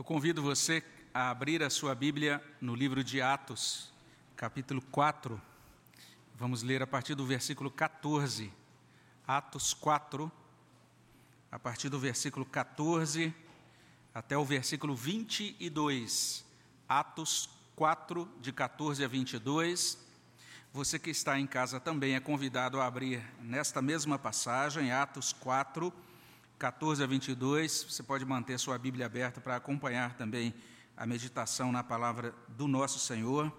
Eu convido você a abrir a sua Bíblia no livro de Atos, capítulo 4. Vamos ler a partir do versículo 14. Atos 4, a partir do versículo 14 até o versículo 22. Atos 4, de 14 a 22. Você que está em casa também é convidado a abrir nesta mesma passagem, Atos 4, 14 a 22. Você pode manter sua Bíblia aberta para acompanhar também a meditação na palavra do nosso Senhor.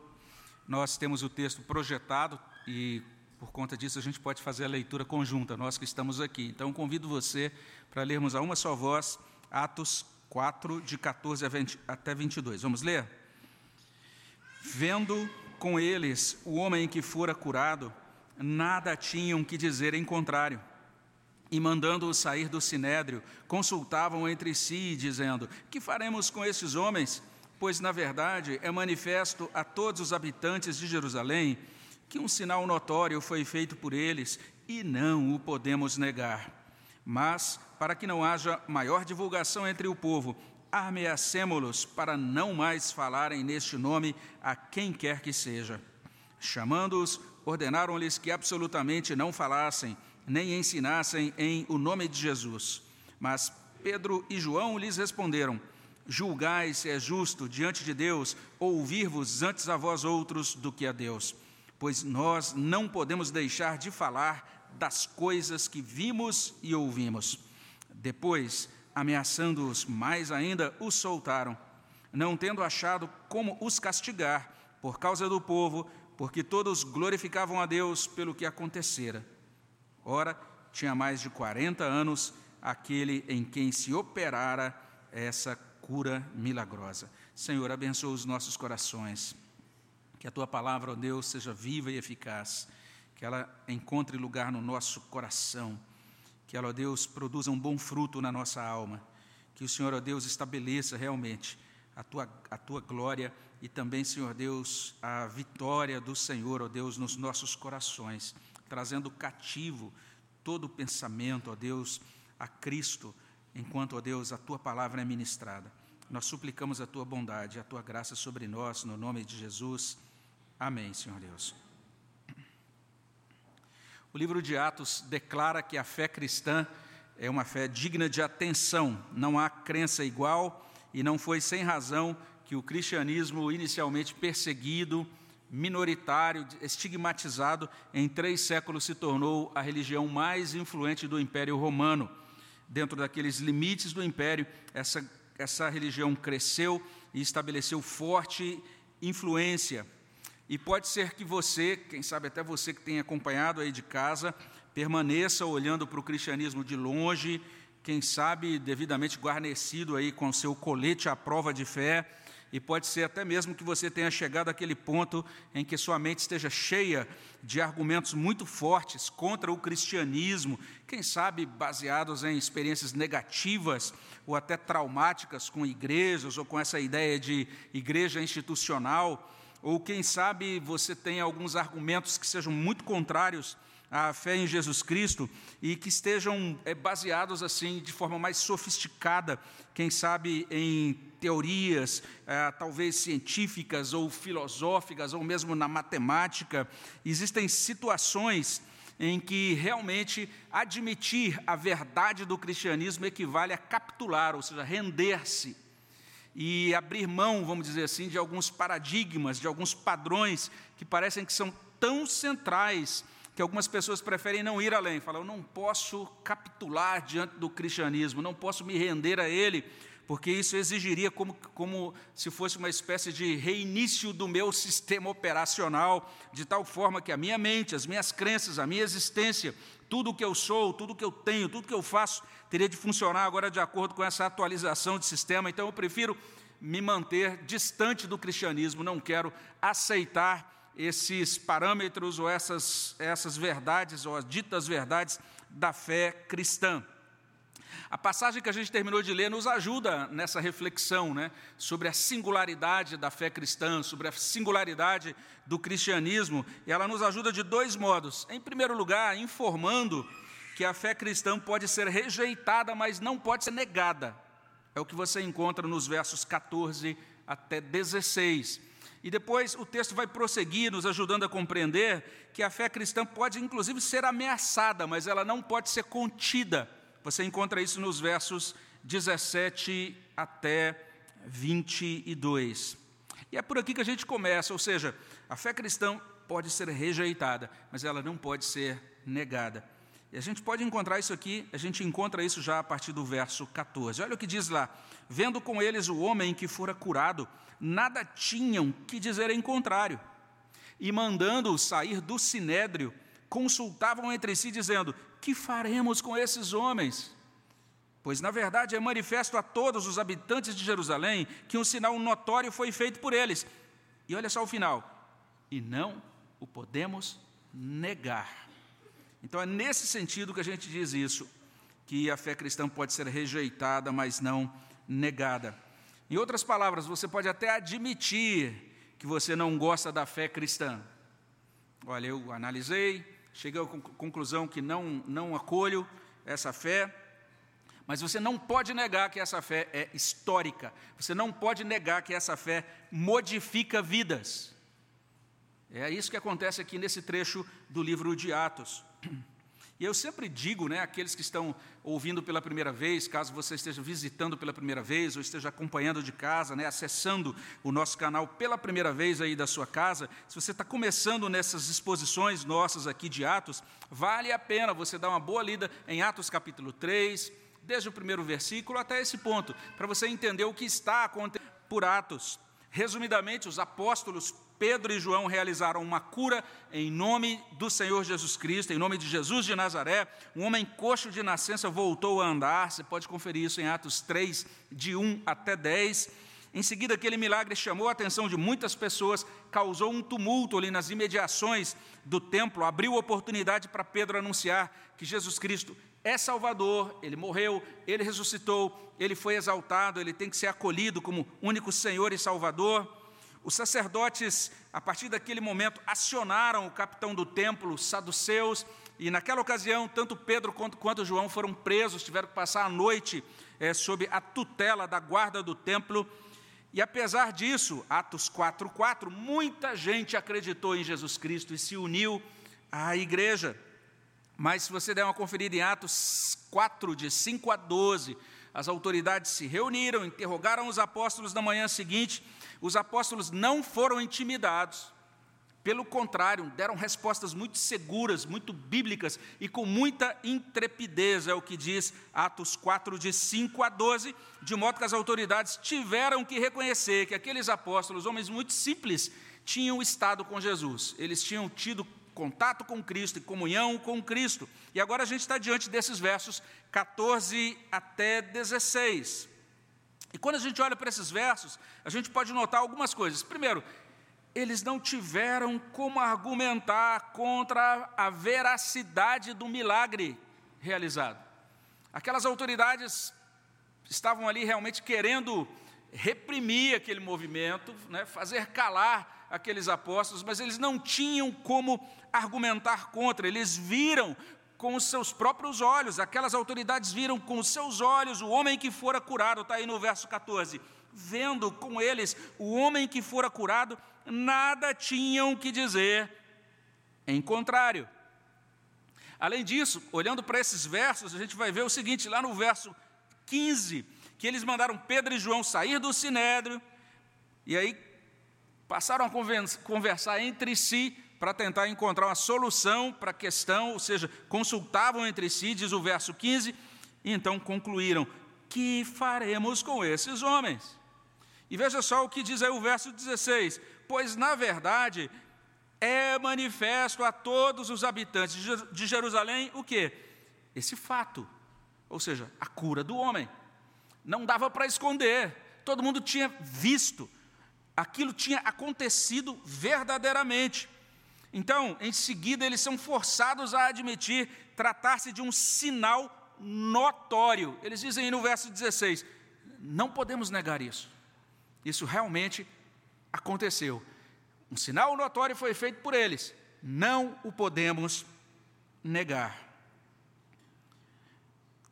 Nós temos o texto projetado e, por conta disso, a gente pode fazer a leitura conjunta, nós que estamos aqui. Então, convido você para lermos a uma só voz, Atos 4, de 14 a 20, até 22. Vamos ler? Vendo com eles o homem que fora curado, nada tinham que dizer em contrário. E mandando-o sair do sinédrio, consultavam entre si, dizendo: Que faremos com estes homens? Pois, na verdade, é manifesto a todos os habitantes de Jerusalém que um sinal notório foi feito por eles e não o podemos negar. Mas, para que não haja maior divulgação entre o povo, ameacemo-los para não mais falarem neste nome a quem quer que seja. Chamando-os, ordenaram-lhes que absolutamente não falassem, nem ensinassem em o nome de Jesus. Mas Pedro e João lhes responderam: Julgai se é justo diante de Deus ouvir-vos antes a vós outros do que a Deus, pois nós não podemos deixar de falar das coisas que vimos e ouvimos. Depois, ameaçando-os mais ainda, os soltaram, não tendo achado como os castigar por causa do povo, porque todos glorificavam a Deus pelo que acontecera. Ora, tinha mais de 40 anos aquele em quem se operara essa cura milagrosa. Senhor, abençoa os nossos corações. Que a tua palavra, ó Deus, seja viva e eficaz. Que ela encontre lugar no nosso coração que ela, ó Deus, produza um bom fruto na nossa alma. Que o Senhor, ó Deus, estabeleça realmente a tua, a tua glória e também, Senhor Deus, a vitória do Senhor, ó Deus, nos nossos corações, trazendo cativo todo o pensamento, ó Deus, a Cristo, enquanto, ó Deus, a tua palavra é ministrada. Nós suplicamos a tua bondade, a tua graça sobre nós, no nome de Jesus. Amém, Senhor Deus. O livro de Atos declara que a fé cristã é uma fé digna de atenção, não há crença igual e não foi sem razão que o cristianismo, inicialmente perseguido, minoritário, estigmatizado, em três séculos se tornou a religião mais influente do Império Romano. Dentro daqueles limites do Império, essa, essa religião cresceu e estabeleceu forte influência e pode ser que você, quem sabe até você que tem acompanhado aí de casa, permaneça olhando para o cristianismo de longe, quem sabe devidamente guarnecido aí com seu colete à prova de fé, e pode ser até mesmo que você tenha chegado àquele ponto em que sua mente esteja cheia de argumentos muito fortes contra o cristianismo, quem sabe baseados em experiências negativas ou até traumáticas com igrejas ou com essa ideia de igreja institucional ou quem sabe você tem alguns argumentos que sejam muito contrários à fé em Jesus Cristo e que estejam é, baseados assim de forma mais sofisticada, quem sabe em teorias, é, talvez científicas ou filosóficas, ou mesmo na matemática. Existem situações em que realmente admitir a verdade do cristianismo equivale a capitular, ou seja, render-se e abrir mão, vamos dizer assim, de alguns paradigmas, de alguns padrões que parecem que são tão centrais que algumas pessoas preferem não ir além. Falam, eu não posso capitular diante do cristianismo, não posso me render a ele, porque isso exigiria como, como se fosse uma espécie de reinício do meu sistema operacional, de tal forma que a minha mente, as minhas crenças, a minha existência, tudo o que eu sou, tudo o que eu tenho, tudo que eu faço, teria de funcionar agora de acordo com essa atualização de sistema. Então eu prefiro me manter distante do cristianismo, não quero aceitar esses parâmetros ou essas, essas verdades, ou as ditas verdades da fé cristã. A passagem que a gente terminou de ler nos ajuda nessa reflexão né, sobre a singularidade da fé cristã, sobre a singularidade do cristianismo, e ela nos ajuda de dois modos. Em primeiro lugar, informando que a fé cristã pode ser rejeitada, mas não pode ser negada. É o que você encontra nos versos 14 até 16. E depois o texto vai prosseguir, nos ajudando a compreender que a fé cristã pode, inclusive, ser ameaçada, mas ela não pode ser contida. Você encontra isso nos versos 17 até 22. E é por aqui que a gente começa, ou seja, a fé cristã pode ser rejeitada, mas ela não pode ser negada. E a gente pode encontrar isso aqui, a gente encontra isso já a partir do verso 14. Olha o que diz lá: Vendo com eles o homem que fora curado, nada tinham que dizer em contrário. E mandando-o sair do sinédrio, consultavam entre si, dizendo: Que faremos com esses homens? Pois, na verdade, é manifesto a todos os habitantes de Jerusalém que um sinal notório foi feito por eles. E olha só o final: E não o podemos negar. Então é nesse sentido que a gente diz isso, que a fé cristã pode ser rejeitada, mas não negada. Em outras palavras, você pode até admitir que você não gosta da fé cristã. Olha, eu analisei, cheguei à conclusão que não, não acolho essa fé, mas você não pode negar que essa fé é histórica, você não pode negar que essa fé modifica vidas. É isso que acontece aqui nesse trecho do livro de Atos. E eu sempre digo, né, aqueles que estão ouvindo pela primeira vez, caso você esteja visitando pela primeira vez ou esteja acompanhando de casa, né, acessando o nosso canal pela primeira vez aí da sua casa, se você está começando nessas exposições nossas aqui de Atos, vale a pena você dar uma boa lida em Atos capítulo 3, desde o primeiro versículo até esse ponto, para você entender o que está acontecendo por Atos. Resumidamente, os apóstolos Pedro e João realizaram uma cura em nome do Senhor Jesus Cristo, em nome de Jesus de Nazaré. Um homem coxo de nascença voltou a andar, você pode conferir isso em Atos 3, de 1 até 10. Em seguida, aquele milagre chamou a atenção de muitas pessoas, causou um tumulto ali nas imediações do templo, abriu oportunidade para Pedro anunciar que Jesus Cristo é Salvador, ele morreu, ele ressuscitou, ele foi exaltado, ele tem que ser acolhido como único Senhor e Salvador. Os sacerdotes, a partir daquele momento, acionaram o capitão do templo, saduceus, e naquela ocasião, tanto Pedro quanto, quanto João foram presos, tiveram que passar a noite é, sob a tutela da guarda do templo. E apesar disso, Atos 4,4, muita gente acreditou em Jesus Cristo e se uniu à igreja. Mas se você der uma conferida em Atos 4, de 5 a 12, as autoridades se reuniram, interrogaram os apóstolos na manhã seguinte os apóstolos não foram intimidados, pelo contrário, deram respostas muito seguras, muito bíblicas e com muita intrepidez, é o que diz Atos 4, de 5 a 12, de modo que as autoridades tiveram que reconhecer que aqueles apóstolos, homens muito simples, tinham estado com Jesus, eles tinham tido contato com Cristo e comunhão com Cristo. E agora a gente está diante desses versos 14 até 16. E quando a gente olha para esses versos, a gente pode notar algumas coisas. Primeiro, eles não tiveram como argumentar contra a veracidade do milagre realizado. Aquelas autoridades estavam ali realmente querendo reprimir aquele movimento, né, fazer calar aqueles apóstolos, mas eles não tinham como argumentar contra, eles viram com os seus próprios olhos, aquelas autoridades viram com os seus olhos o homem que fora curado, está aí no verso 14. Vendo com eles o homem que fora curado, nada tinham que dizer em contrário. Além disso, olhando para esses versos, a gente vai ver o seguinte, lá no verso 15, que eles mandaram Pedro e João sair do sinédrio, e aí passaram a conversar entre si para tentar encontrar uma solução para a questão, ou seja, consultavam entre si, diz o verso 15, e então concluíram: Que faremos com esses homens? E veja só o que diz aí o verso 16: Pois na verdade é manifesto a todos os habitantes de Jerusalém o que? Esse fato, ou seja, a cura do homem. Não dava para esconder, todo mundo tinha visto, aquilo tinha acontecido verdadeiramente. Então, em seguida, eles são forçados a admitir tratar-se de um sinal notório. Eles dizem no verso 16: não podemos negar isso. Isso realmente aconteceu. Um sinal notório foi feito por eles. Não o podemos negar.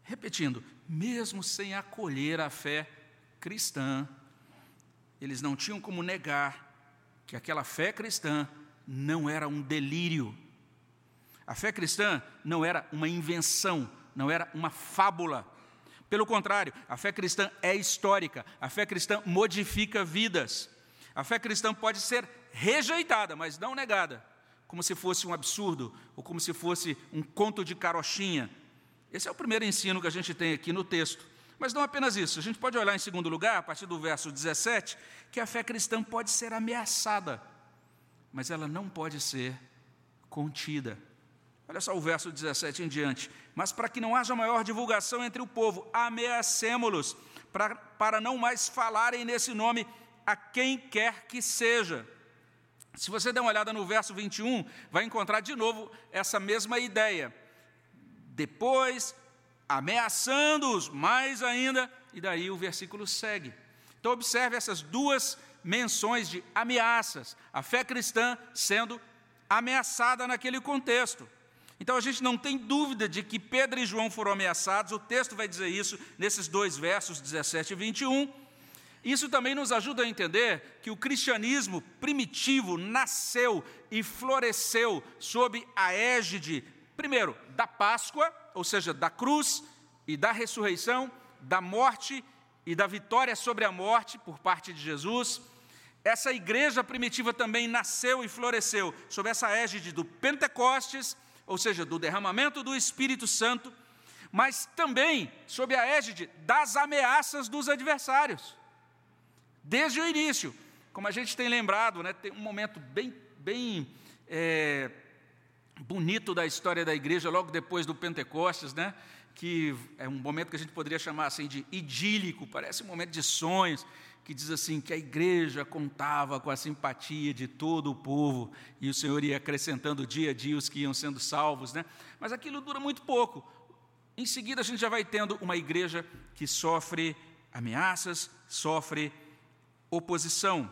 Repetindo, mesmo sem acolher a fé cristã, eles não tinham como negar que aquela fé cristã não era um delírio. A fé cristã não era uma invenção, não era uma fábula. Pelo contrário, a fé cristã é histórica, a fé cristã modifica vidas. A fé cristã pode ser rejeitada, mas não negada, como se fosse um absurdo ou como se fosse um conto de carochinha. Esse é o primeiro ensino que a gente tem aqui no texto. Mas não apenas isso, a gente pode olhar em segundo lugar, a partir do verso 17, que a fé cristã pode ser ameaçada, mas ela não pode ser contida. Olha só o verso 17 em diante. Mas para que não haja maior divulgação entre o povo, ameacemos-los, para, para não mais falarem nesse nome a quem quer que seja. Se você der uma olhada no verso 21, vai encontrar de novo essa mesma ideia. Depois ameaçando-os mais ainda, e daí o versículo segue. Então, observe essas duas menções de ameaças, a fé cristã sendo ameaçada naquele contexto. Então a gente não tem dúvida de que Pedro e João foram ameaçados, o texto vai dizer isso nesses dois versos, 17 e 21. Isso também nos ajuda a entender que o cristianismo primitivo nasceu e floresceu sob a égide, primeiro, da Páscoa, ou seja, da cruz e da ressurreição, da morte e da vitória sobre a morte por parte de Jesus. Essa igreja primitiva também nasceu e floresceu sob essa égide do Pentecostes, ou seja, do derramamento do Espírito Santo, mas também sob a égide das ameaças dos adversários. Desde o início, como a gente tem lembrado, né, tem um momento bem, bem é, bonito da história da igreja, logo depois do Pentecostes, né? Que é um momento que a gente poderia chamar assim de idílico, parece um momento de sonhos, que diz assim que a igreja contava com a simpatia de todo o povo e o Senhor ia acrescentando dia a dia os que iam sendo salvos, né? Mas aquilo dura muito pouco. Em seguida a gente já vai tendo uma igreja que sofre ameaças, sofre oposição.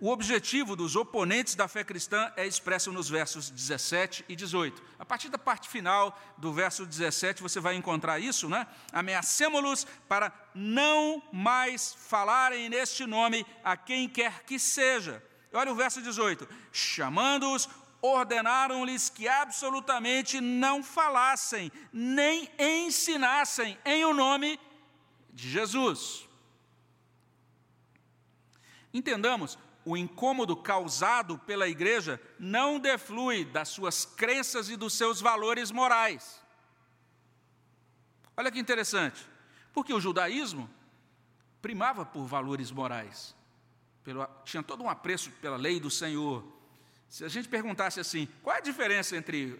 O objetivo dos oponentes da fé cristã é expresso nos versos 17 e 18. A partir da parte final do verso 17, você vai encontrar isso, né? Ameacemos-los para não mais falarem neste nome a quem quer que seja. Olha o verso 18: chamando-os, ordenaram-lhes que absolutamente não falassem, nem ensinassem em o nome de Jesus. Entendamos, o incômodo causado pela igreja não deflui das suas crenças e dos seus valores morais. Olha que interessante, porque o judaísmo primava por valores morais, pelo, tinha todo um apreço pela lei do Senhor. Se a gente perguntasse assim, qual é a diferença entre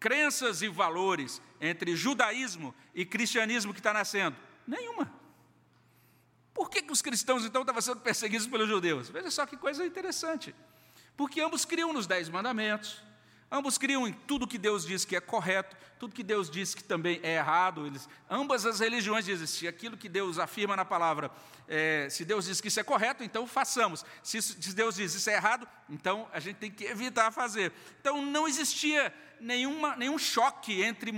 crenças e valores, entre judaísmo e cristianismo que está nascendo? Nenhuma. Por que, que os cristãos então estavam sendo perseguidos pelos judeus? Veja só que coisa interessante. Porque ambos criam nos Dez Mandamentos, ambos criam em tudo que Deus diz que é correto, tudo que Deus diz que também é errado. Eles, ambas as religiões dizem: se aquilo que Deus afirma na palavra, é, se Deus diz que isso é correto, então façamos. Se, se Deus diz isso é errado, então a gente tem que evitar fazer. Então não existia nenhuma, nenhum choque entre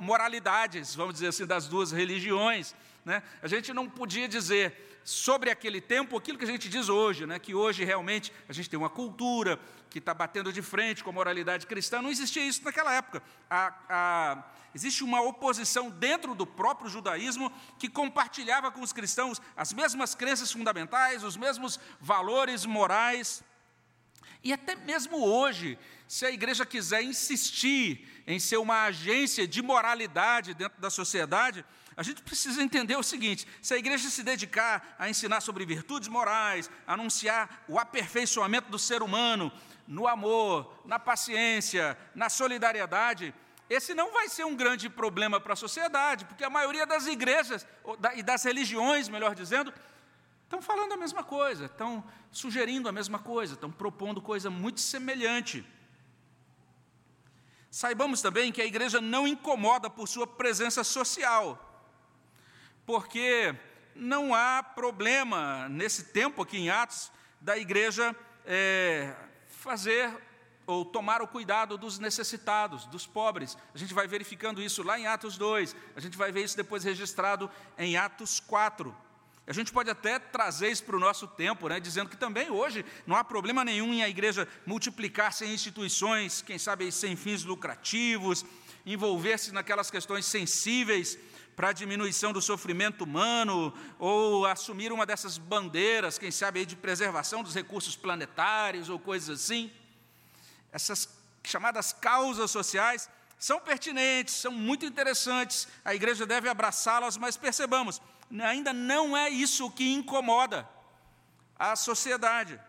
moralidades, vamos dizer assim, das duas religiões. Né? A gente não podia dizer sobre aquele tempo aquilo que a gente diz hoje, né? que hoje realmente a gente tem uma cultura que está batendo de frente com a moralidade cristã. Não existia isso naquela época. A, a, existe uma oposição dentro do próprio judaísmo que compartilhava com os cristãos as mesmas crenças fundamentais, os mesmos valores morais. E até mesmo hoje, se a igreja quiser insistir em ser uma agência de moralidade dentro da sociedade, a gente precisa entender o seguinte: se a igreja se dedicar a ensinar sobre virtudes morais, anunciar o aperfeiçoamento do ser humano no amor, na paciência, na solidariedade, esse não vai ser um grande problema para a sociedade, porque a maioria das igrejas e das religiões, melhor dizendo, estão falando a mesma coisa, estão sugerindo a mesma coisa, estão propondo coisa muito semelhante. Saibamos também que a igreja não incomoda por sua presença social porque não há problema nesse tempo aqui em Atos da igreja é, fazer ou tomar o cuidado dos necessitados, dos pobres. A gente vai verificando isso lá em Atos 2, a gente vai ver isso depois registrado em Atos 4. A gente pode até trazer isso para o nosso tempo, né, dizendo que também hoje não há problema nenhum em a igreja multiplicar-se em instituições, quem sabe sem fins lucrativos, envolver-se naquelas questões sensíveis para a diminuição do sofrimento humano, ou assumir uma dessas bandeiras, quem sabe aí de preservação dos recursos planetários ou coisas assim essas chamadas causas sociais são pertinentes, são muito interessantes, a igreja deve abraçá-las, mas percebamos, ainda não é isso que incomoda a sociedade.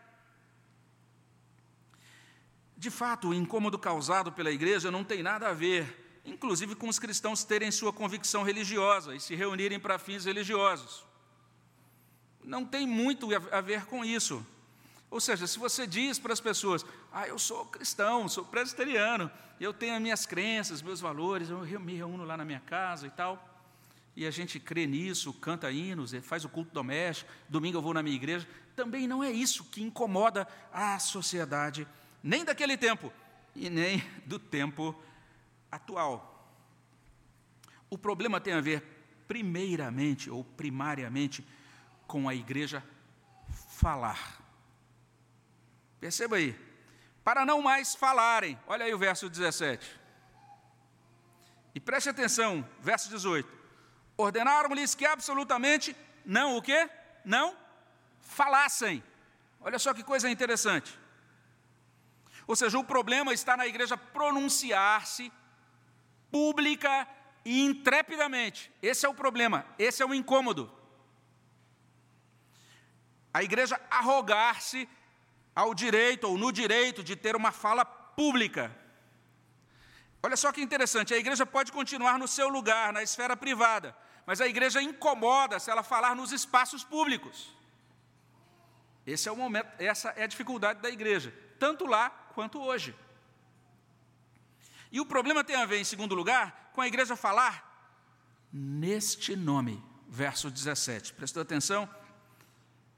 De fato, o incômodo causado pela igreja não tem nada a ver, inclusive com os cristãos terem sua convicção religiosa e se reunirem para fins religiosos. Não tem muito a ver com isso. Ou seja, se você diz para as pessoas, ah, eu sou cristão, sou presbiteriano, eu tenho as minhas crenças, meus valores, eu me reúno lá na minha casa e tal, e a gente crê nisso, canta hinos, faz o culto doméstico, domingo eu vou na minha igreja, também não é isso que incomoda a sociedade, nem daquele tempo e nem do tempo atual. O problema tem a ver, primeiramente ou primariamente, com a igreja falar. Perceba aí. Para não mais falarem. Olha aí o verso 17. E preste atenção, verso 18. Ordenaram-lhes que absolutamente não o quê? Não falassem. Olha só que coisa interessante. Ou seja, o problema está na igreja pronunciar-se pública e intrepidamente. Esse é o problema, esse é o incômodo. A igreja arrogar-se ao direito ou no direito de ter uma fala pública. Olha só que interessante, a igreja pode continuar no seu lugar, na esfera privada, mas a igreja incomoda se ela falar nos espaços públicos. Esse é o momento, essa é a dificuldade da igreja, tanto lá quanto hoje. E o problema tem a ver, em segundo lugar, com a igreja falar neste nome, verso 17. Prestou atenção?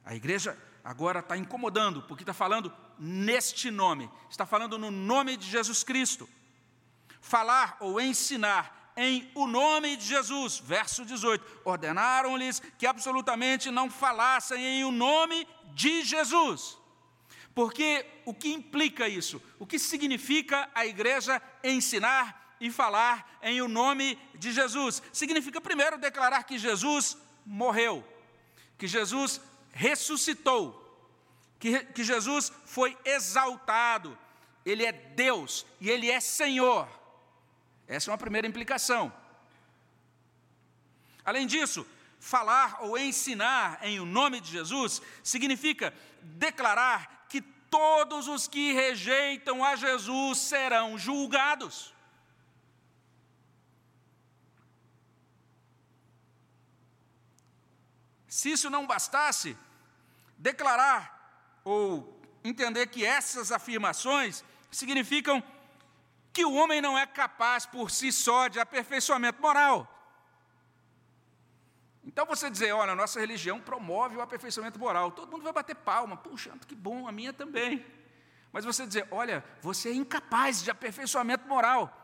A igreja agora está incomodando, porque está falando neste nome, está falando no nome de Jesus Cristo. Falar ou ensinar em o nome de Jesus, verso 18: ordenaram-lhes que absolutamente não falassem em o nome de Jesus. Porque o que implica isso? O que significa a igreja ensinar e falar em o nome de Jesus? Significa, primeiro, declarar que Jesus morreu, que Jesus ressuscitou, que, que Jesus foi exaltado, Ele é Deus e Ele é Senhor. Essa é uma primeira implicação. Além disso, falar ou ensinar em o nome de Jesus significa declarar todos os que rejeitam a Jesus serão julgados. Se isso não bastasse, declarar ou entender que essas afirmações significam que o homem não é capaz por si só de aperfeiçoamento moral. Então você dizer, olha, a nossa religião promove o aperfeiçoamento moral, todo mundo vai bater palma, puxa, que bom, a minha também. Mas você dizer, olha, você é incapaz de aperfeiçoamento moral,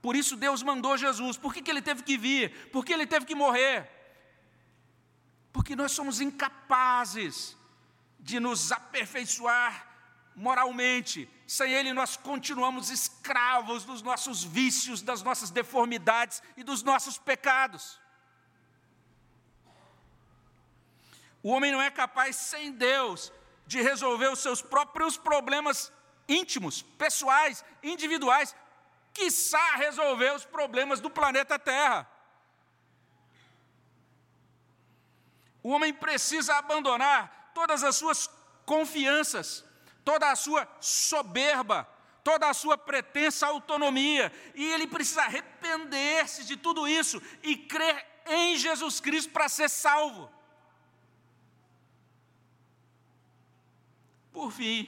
por isso Deus mandou Jesus, por que, que ele teve que vir? Por que ele teve que morrer? Porque nós somos incapazes de nos aperfeiçoar moralmente. Sem Ele, nós continuamos escravos dos nossos vícios, das nossas deformidades e dos nossos pecados. O homem não é capaz, sem Deus, de resolver os seus próprios problemas íntimos, pessoais, individuais, quiçá resolver os problemas do planeta Terra. O homem precisa abandonar todas as suas confianças, toda a sua soberba, toda a sua pretensa autonomia, e ele precisa arrepender-se de tudo isso e crer em Jesus Cristo para ser salvo. Por fim,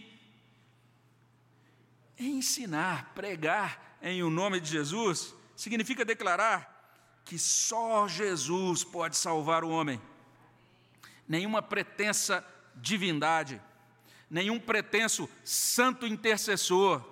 ensinar, pregar em o nome de Jesus, significa declarar que só Jesus pode salvar o homem nenhuma pretensa divindade, nenhum pretenso santo intercessor,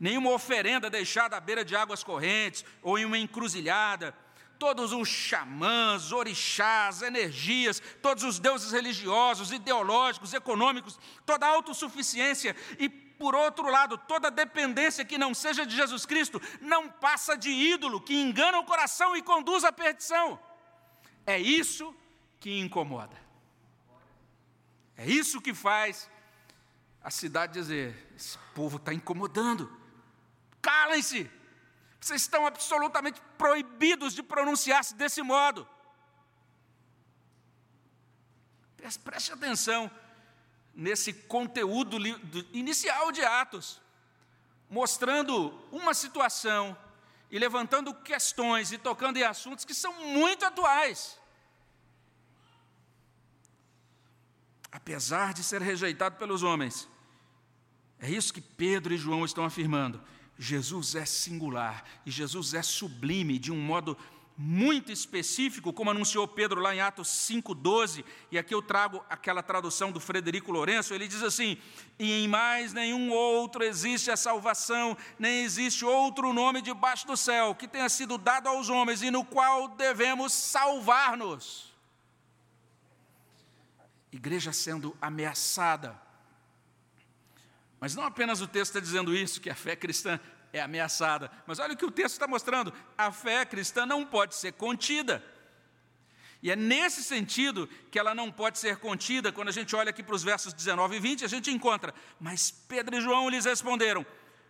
nenhuma oferenda deixada à beira de águas correntes ou em uma encruzilhada. Todos os xamãs, orixás, energias, todos os deuses religiosos, ideológicos, econômicos, toda a autossuficiência e, por outro lado, toda dependência que não seja de Jesus Cristo não passa de ídolo que engana o coração e conduz à perdição. É isso que incomoda. É isso que faz a cidade dizer: esse povo está incomodando. Calem-se. Vocês estão absolutamente proibidos de pronunciar-se desse modo. Preste atenção nesse conteúdo inicial de Atos, mostrando uma situação e levantando questões e tocando em assuntos que são muito atuais. Apesar de ser rejeitado pelos homens, é isso que Pedro e João estão afirmando. Jesus é singular e Jesus é sublime de um modo muito específico, como anunciou Pedro lá em Atos 5,12, e aqui eu trago aquela tradução do Frederico Lourenço, ele diz assim: E em mais nenhum outro existe a salvação, nem existe outro nome debaixo do céu que tenha sido dado aos homens e no qual devemos salvar-nos. Igreja sendo ameaçada mas não apenas o texto está dizendo isso, que a fé cristã é ameaçada, mas olha o que o texto está mostrando: a fé cristã não pode ser contida. E é nesse sentido que ela não pode ser contida, quando a gente olha aqui para os versos 19 e 20, a gente encontra. Mas Pedro e João lhes responderam: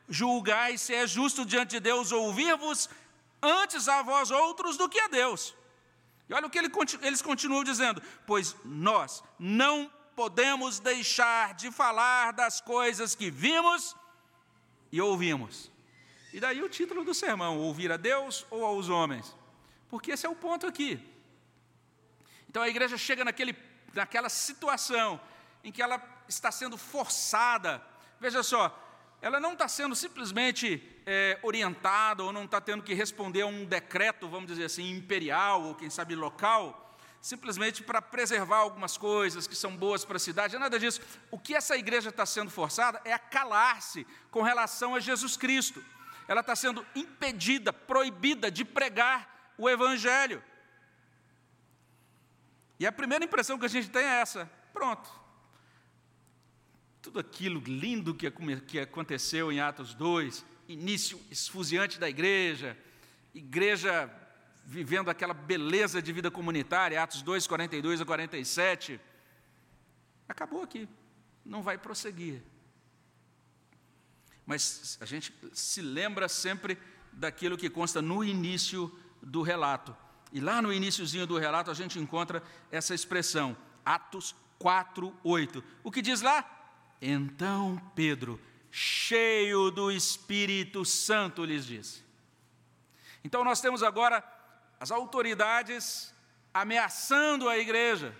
Julgai se é justo diante de Deus ouvir-vos antes a vós outros do que a Deus. E olha o que eles continuam dizendo: Pois nós não podemos deixar de falar das coisas que vimos e ouvimos. E daí o título do sermão: Ouvir a Deus ou aos homens? Porque esse é o ponto aqui. Então a igreja chega naquele, naquela situação em que ela está sendo forçada. Veja só, ela não está sendo simplesmente é, orientada ou não está tendo que responder a um decreto, vamos dizer assim, imperial ou quem sabe local simplesmente para preservar algumas coisas que são boas para a cidade, é nada disso. O que essa igreja está sendo forçada é a calar-se com relação a Jesus Cristo. Ela está sendo impedida, proibida de pregar o Evangelho. E a primeira impressão que a gente tem é essa: pronto. Tudo aquilo lindo que aconteceu em Atos 2, início esfuziante da igreja, igreja vivendo aquela beleza de vida comunitária, Atos 2, 42 a 47, acabou aqui, não vai prosseguir. Mas a gente se lembra sempre daquilo que consta no início do relato. E lá no iníciozinho do relato a gente encontra essa expressão, Atos 4, 8. O que diz lá? Então Pedro, cheio do Espírito Santo, lhes disse. Então nós temos agora as autoridades ameaçando a igreja.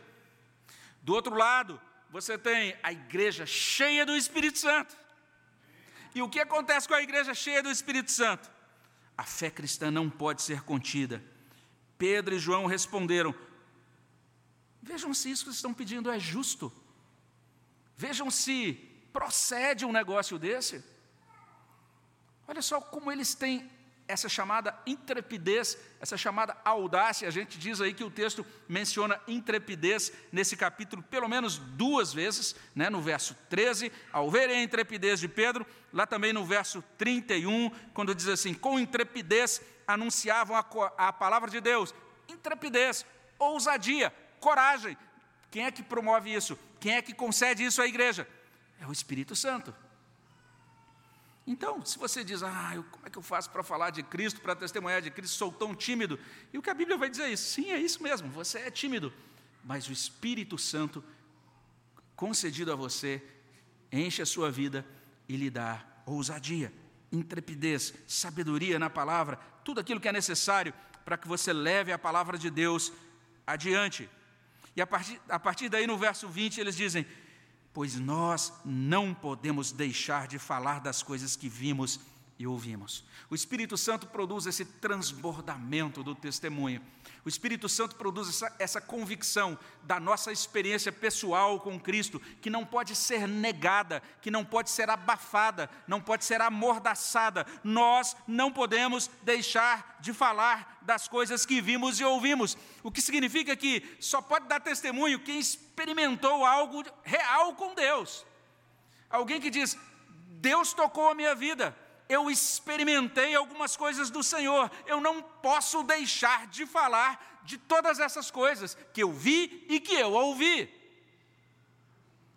Do outro lado, você tem a igreja cheia do Espírito Santo. E o que acontece com a igreja cheia do Espírito Santo? A fé cristã não pode ser contida. Pedro e João responderam: Vejam se isso que estão pedindo é justo. Vejam se procede um negócio desse. Olha só como eles têm essa chamada intrepidez, essa chamada audácia, a gente diz aí que o texto menciona intrepidez nesse capítulo pelo menos duas vezes, né, no verso 13, ao verem a intrepidez de Pedro, lá também no verso 31, quando diz assim: com intrepidez anunciavam a, a palavra de Deus, intrepidez, ousadia, coragem. Quem é que promove isso? Quem é que concede isso à igreja? É o Espírito Santo. Então, se você diz, ah, como é que eu faço para falar de Cristo, para testemunhar de Cristo, sou tão tímido, e o que a Bíblia vai dizer é isso, sim, é isso mesmo, você é tímido, mas o Espírito Santo, concedido a você, enche a sua vida e lhe dá ousadia, intrepidez, sabedoria na palavra, tudo aquilo que é necessário para que você leve a palavra de Deus adiante. E a partir, a partir daí, no verso 20, eles dizem: pois nós não podemos deixar de falar das coisas que vimos e ouvimos. O Espírito Santo produz esse transbordamento do testemunho. O Espírito Santo produz essa, essa, convicção da nossa experiência pessoal com Cristo, que não pode ser negada, que não pode ser abafada, não pode ser amordaçada. Nós não podemos deixar de falar das coisas que vimos e ouvimos. O que significa que só pode dar testemunho quem experimentou algo real com Deus. Alguém que diz: Deus tocou a minha vida, eu experimentei algumas coisas do Senhor, eu não posso deixar de falar de todas essas coisas que eu vi e que eu ouvi.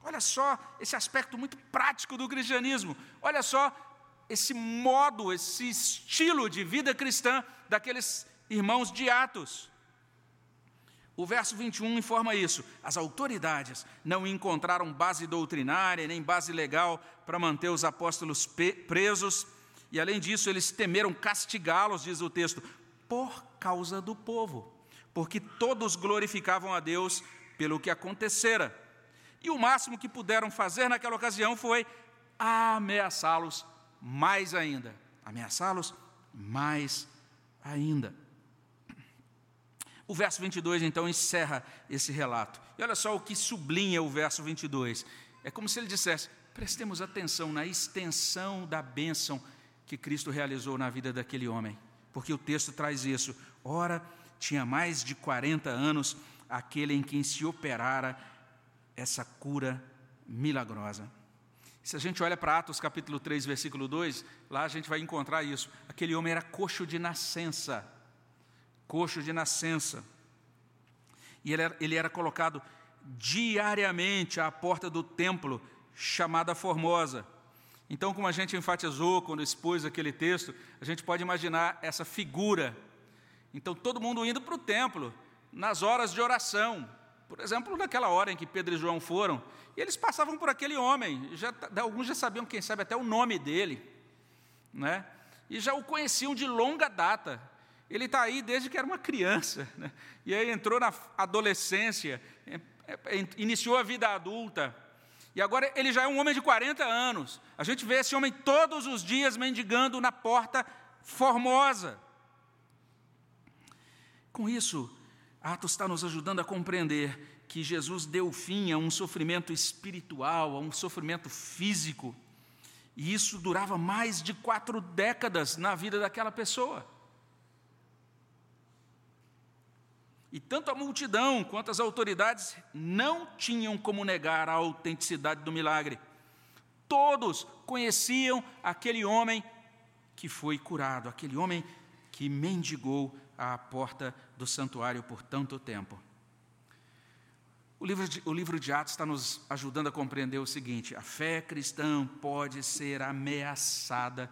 Olha só esse aspecto muito prático do cristianismo, olha só esse modo, esse estilo de vida cristã daqueles irmãos de Atos. O verso 21 informa isso. As autoridades não encontraram base doutrinária nem base legal para manter os apóstolos presos e além disso, eles temeram castigá-los, diz o texto, por causa do povo, porque todos glorificavam a Deus pelo que acontecera. E o máximo que puderam fazer naquela ocasião foi ameaçá-los mais ainda. Ameaçá-los mais ainda. O verso 22 então encerra esse relato. E olha só o que sublinha o verso 22. É como se ele dissesse: prestemos atenção na extensão da bênção que Cristo realizou na vida daquele homem, porque o texto traz isso. Ora, tinha mais de 40 anos aquele em quem se operara essa cura milagrosa. Se a gente olha para Atos capítulo 3, versículo 2, lá a gente vai encontrar isso. Aquele homem era coxo de nascença. Coxo de nascença. E ele era, ele era colocado diariamente à porta do templo, chamada Formosa então, como a gente enfatizou quando expôs aquele texto, a gente pode imaginar essa figura. Então, todo mundo indo para o templo, nas horas de oração. Por exemplo, naquela hora em que Pedro e João foram, e eles passavam por aquele homem, já, alguns já sabiam, quem sabe, até o nome dele, né? e já o conheciam de longa data. Ele está aí desde que era uma criança, né? e aí entrou na adolescência, iniciou a vida adulta, e agora ele já é um homem de 40 anos. A gente vê esse homem todos os dias mendigando na porta formosa. Com isso, Atos está nos ajudando a compreender que Jesus deu fim a um sofrimento espiritual, a um sofrimento físico. E isso durava mais de quatro décadas na vida daquela pessoa. E tanto a multidão quanto as autoridades não tinham como negar a autenticidade do milagre. Todos conheciam aquele homem que foi curado, aquele homem que mendigou à porta do santuário por tanto tempo. O livro, de, o livro de Atos está nos ajudando a compreender o seguinte: a fé cristã pode ser ameaçada,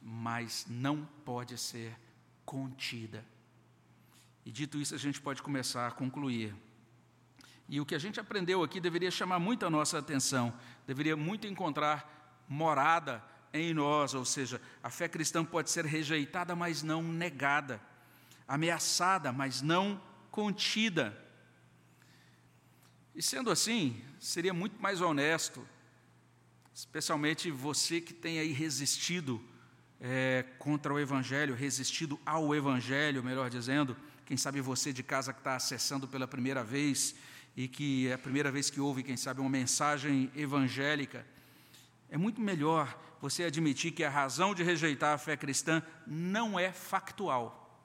mas não pode ser contida. E dito isso, a gente pode começar a concluir. E o que a gente aprendeu aqui deveria chamar muito a nossa atenção, deveria muito encontrar morada em nós, ou seja, a fé cristã pode ser rejeitada, mas não negada, ameaçada, mas não contida. E sendo assim, seria muito mais honesto, especialmente você que tem aí resistido é, contra o Evangelho, resistido ao Evangelho, melhor dizendo, quem sabe você de casa que está acessando pela primeira vez e que é a primeira vez que ouve, quem sabe, uma mensagem evangélica. É muito melhor você admitir que a razão de rejeitar a fé cristã não é factual.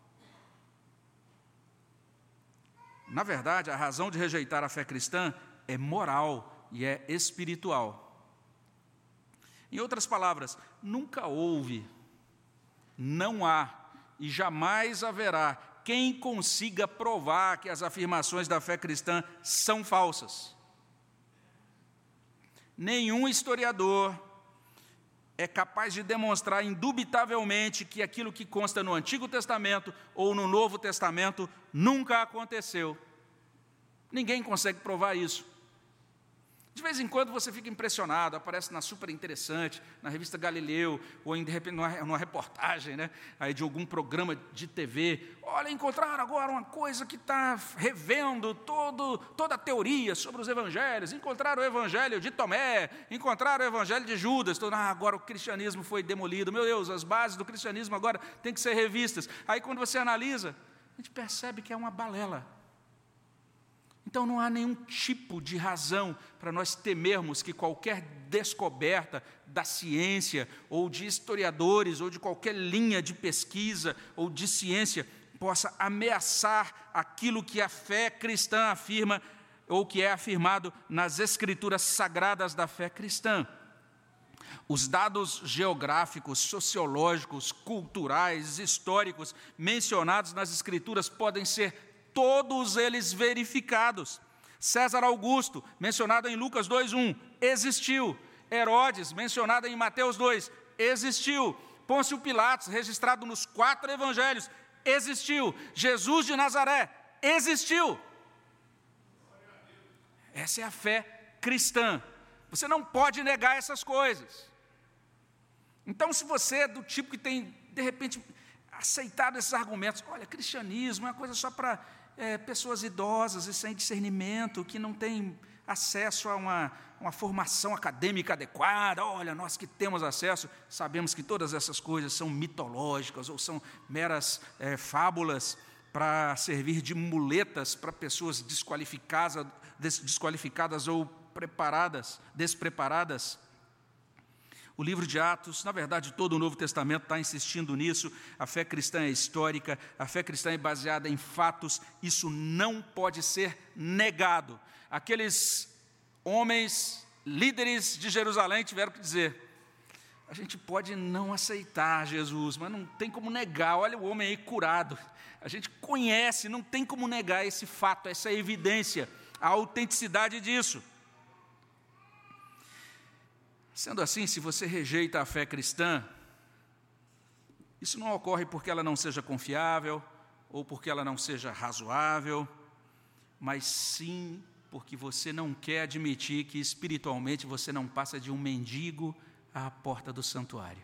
Na verdade, a razão de rejeitar a fé cristã é moral e é espiritual. Em outras palavras, nunca houve, não há e jamais haverá quem consiga provar que as afirmações da fé cristã são falsas. Nenhum historiador é capaz de demonstrar indubitavelmente que aquilo que consta no Antigo Testamento ou no Novo Testamento nunca aconteceu. Ninguém consegue provar isso. De vez em quando você fica impressionado, aparece na Super Interessante, na revista Galileu, ou em, de repente numa, numa reportagem né, aí de algum programa de TV. Olha, encontraram agora uma coisa que está revendo todo, toda a teoria sobre os evangelhos. Encontraram o evangelho de Tomé, encontraram o evangelho de Judas. Então, ah, agora o cristianismo foi demolido. Meu Deus, as bases do cristianismo agora têm que ser revistas. Aí quando você analisa, a gente percebe que é uma balela. Então não há nenhum tipo de razão para nós temermos que qualquer descoberta da ciência, ou de historiadores, ou de qualquer linha de pesquisa ou de ciência possa ameaçar aquilo que a fé cristã afirma, ou que é afirmado nas escrituras sagradas da fé cristã. Os dados geográficos, sociológicos, culturais, históricos mencionados nas Escrituras podem ser todos eles verificados. César Augusto, mencionado em Lucas 2:1, existiu. Herodes, mencionado em Mateus 2, existiu. Pôncio Pilatos, registrado nos quatro evangelhos, existiu. Jesus de Nazaré, existiu. Essa é a fé cristã. Você não pode negar essas coisas. Então, se você é do tipo que tem, de repente, aceitado esses argumentos, olha, cristianismo é uma coisa só para é, pessoas idosas e sem discernimento, que não têm acesso a uma, uma formação acadêmica adequada. Olha, nós que temos acesso, sabemos que todas essas coisas são mitológicas ou são meras é, fábulas para servir de muletas para pessoas desqualificadas, desqualificadas ou preparadas, despreparadas. O livro de Atos, na verdade, todo o Novo Testamento está insistindo nisso. A fé cristã é histórica, a fé cristã é baseada em fatos, isso não pode ser negado. Aqueles homens, líderes de Jerusalém, tiveram que dizer: a gente pode não aceitar Jesus, mas não tem como negar. Olha o homem aí curado. A gente conhece, não tem como negar esse fato, essa evidência, a autenticidade disso. Sendo assim, se você rejeita a fé cristã, isso não ocorre porque ela não seja confiável ou porque ela não seja razoável, mas sim porque você não quer admitir que espiritualmente você não passa de um mendigo à porta do santuário.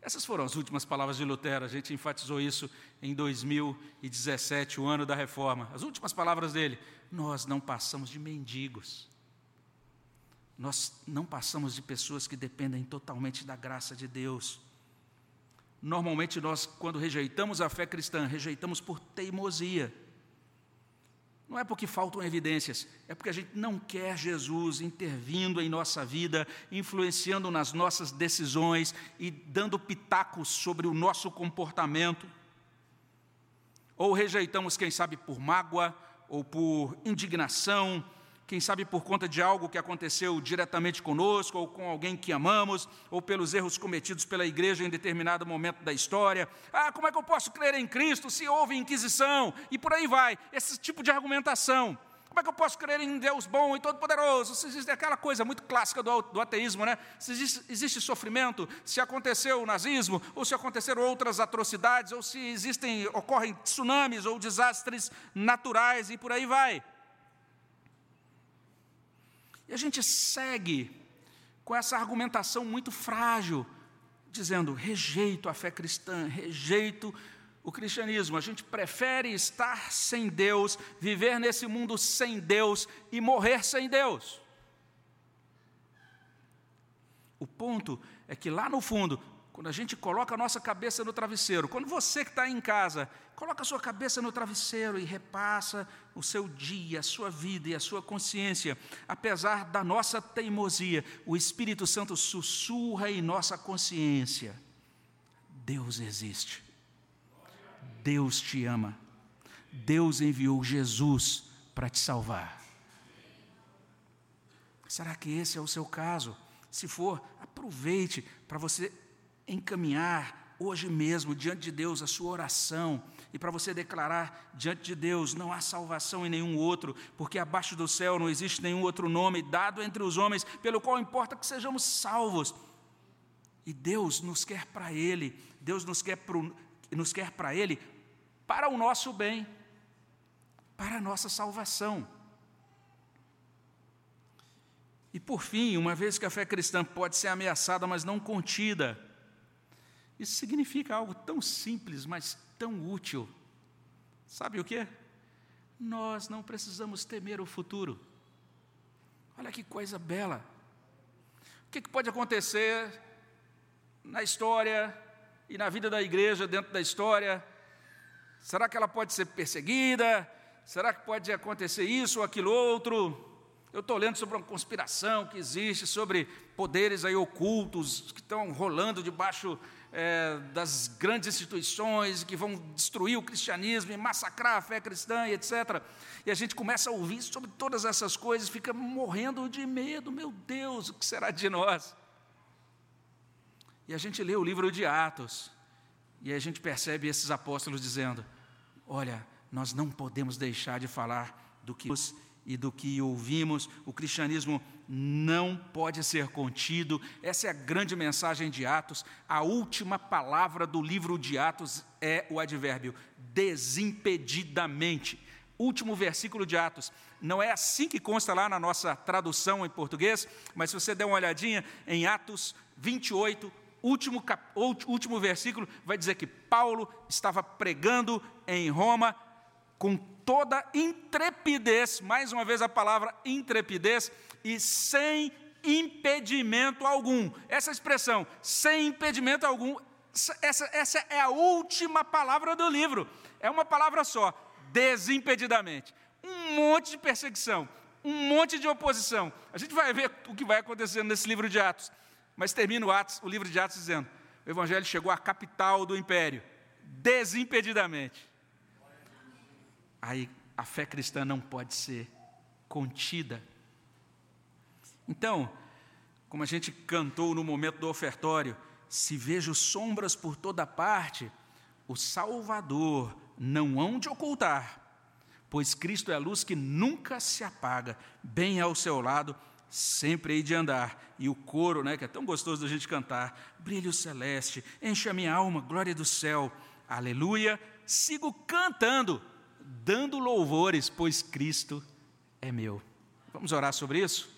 Essas foram as últimas palavras de Lutero, a gente enfatizou isso em 2017, o ano da reforma. As últimas palavras dele: Nós não passamos de mendigos nós não passamos de pessoas que dependem totalmente da graça de Deus. Normalmente, nós, quando rejeitamos a fé cristã, rejeitamos por teimosia. Não é porque faltam evidências, é porque a gente não quer Jesus intervindo em nossa vida, influenciando nas nossas decisões e dando pitacos sobre o nosso comportamento. Ou rejeitamos, quem sabe, por mágoa ou por indignação quem sabe por conta de algo que aconteceu diretamente conosco, ou com alguém que amamos, ou pelos erros cometidos pela igreja em determinado momento da história. Ah, como é que eu posso crer em Cristo se houve inquisição? E por aí vai, esse tipo de argumentação. Como é que eu posso crer em Deus bom e todo-poderoso? Se existe aquela coisa muito clássica do, do ateísmo, né? Se existe, existe, sofrimento, se aconteceu o nazismo, ou se aconteceram outras atrocidades, ou se existem, ocorrem tsunamis ou desastres naturais e por aí vai. E a gente segue com essa argumentação muito frágil, dizendo: rejeito a fé cristã, rejeito o cristianismo. A gente prefere estar sem Deus, viver nesse mundo sem Deus e morrer sem Deus. O ponto é que lá no fundo quando a gente coloca a nossa cabeça no travesseiro, quando você que está em casa, coloca a sua cabeça no travesseiro e repassa o seu dia, a sua vida e a sua consciência, apesar da nossa teimosia, o Espírito Santo sussurra em nossa consciência: Deus existe, Deus te ama, Deus enviou Jesus para te salvar. Será que esse é o seu caso? Se for, aproveite para você encaminhar hoje mesmo diante de Deus a sua oração e para você declarar diante de Deus: não há salvação em nenhum outro, porque abaixo do céu não existe nenhum outro nome dado entre os homens pelo qual importa que sejamos salvos. E Deus nos quer para Ele, Deus nos quer, para Ele para o nosso bem, para a nossa salvação. E por fim, uma vez que a fé cristã pode ser ameaçada, mas não contida, isso significa algo tão simples, mas tão útil. Sabe o que? Nós não precisamos temer o futuro. Olha que coisa bela. O que, pode acontecer na história e na vida da igreja, dentro da história? Será que ela pode ser perseguida? Será que pode acontecer isso ou aquilo outro? Eu estou lendo sobre uma conspiração que existe, sobre poderes aí ocultos que estão rolando debaixo é, das grandes instituições, que vão destruir o cristianismo e massacrar a fé cristã e etc. E a gente começa a ouvir sobre todas essas coisas, fica morrendo de medo, meu Deus, o que será de nós? E a gente lê o livro de Atos, e a gente percebe esses apóstolos dizendo: olha, nós não podemos deixar de falar do que e do que ouvimos, o cristianismo não pode ser contido. Essa é a grande mensagem de Atos. A última palavra do livro de Atos é o advérbio desimpedidamente. Último versículo de Atos. Não é assim que consta lá na nossa tradução em português, mas se você der uma olhadinha em Atos 28, último, cap... último versículo, vai dizer que Paulo estava pregando em Roma com toda intrepidez, mais uma vez a palavra intrepidez, e sem impedimento algum. Essa expressão, sem impedimento algum, essa, essa é a última palavra do livro. É uma palavra só, desimpedidamente. Um monte de perseguição, um monte de oposição. A gente vai ver o que vai acontecendo nesse livro de Atos. Mas termina o, Atos, o livro de Atos dizendo: o Evangelho chegou à capital do império, desimpedidamente aí a fé cristã não pode ser contida. Então, como a gente cantou no momento do ofertório, se vejo sombras por toda parte, o Salvador não hão de ocultar, pois Cristo é a luz que nunca se apaga, bem ao seu lado, sempre hei de andar. E o coro, né, que é tão gostoso da gente cantar, brilho celeste, enche a minha alma, glória do céu, aleluia, sigo cantando, dando louvores, pois Cristo é meu. Vamos orar sobre isso?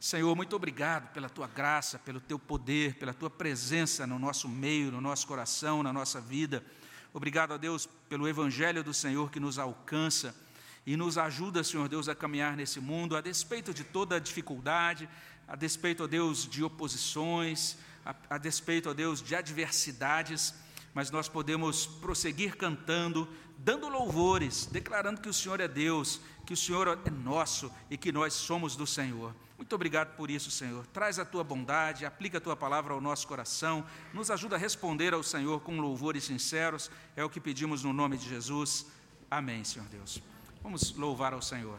Senhor, muito obrigado pela tua graça, pelo teu poder, pela tua presença no nosso meio, no nosso coração, na nossa vida. Obrigado a Deus pelo evangelho do Senhor que nos alcança e nos ajuda, Senhor Deus, a caminhar nesse mundo, a despeito de toda dificuldade, a despeito, ó Deus, de oposições, a, a despeito, ó Deus, de adversidades, mas nós podemos prosseguir cantando, dando louvores, declarando que o Senhor é Deus, que o Senhor é nosso e que nós somos do Senhor. Muito obrigado por isso, Senhor. Traz a tua bondade, aplica a tua palavra ao nosso coração, nos ajuda a responder ao Senhor com louvores sinceros. É o que pedimos no nome de Jesus. Amém, Senhor Deus. Vamos louvar ao Senhor.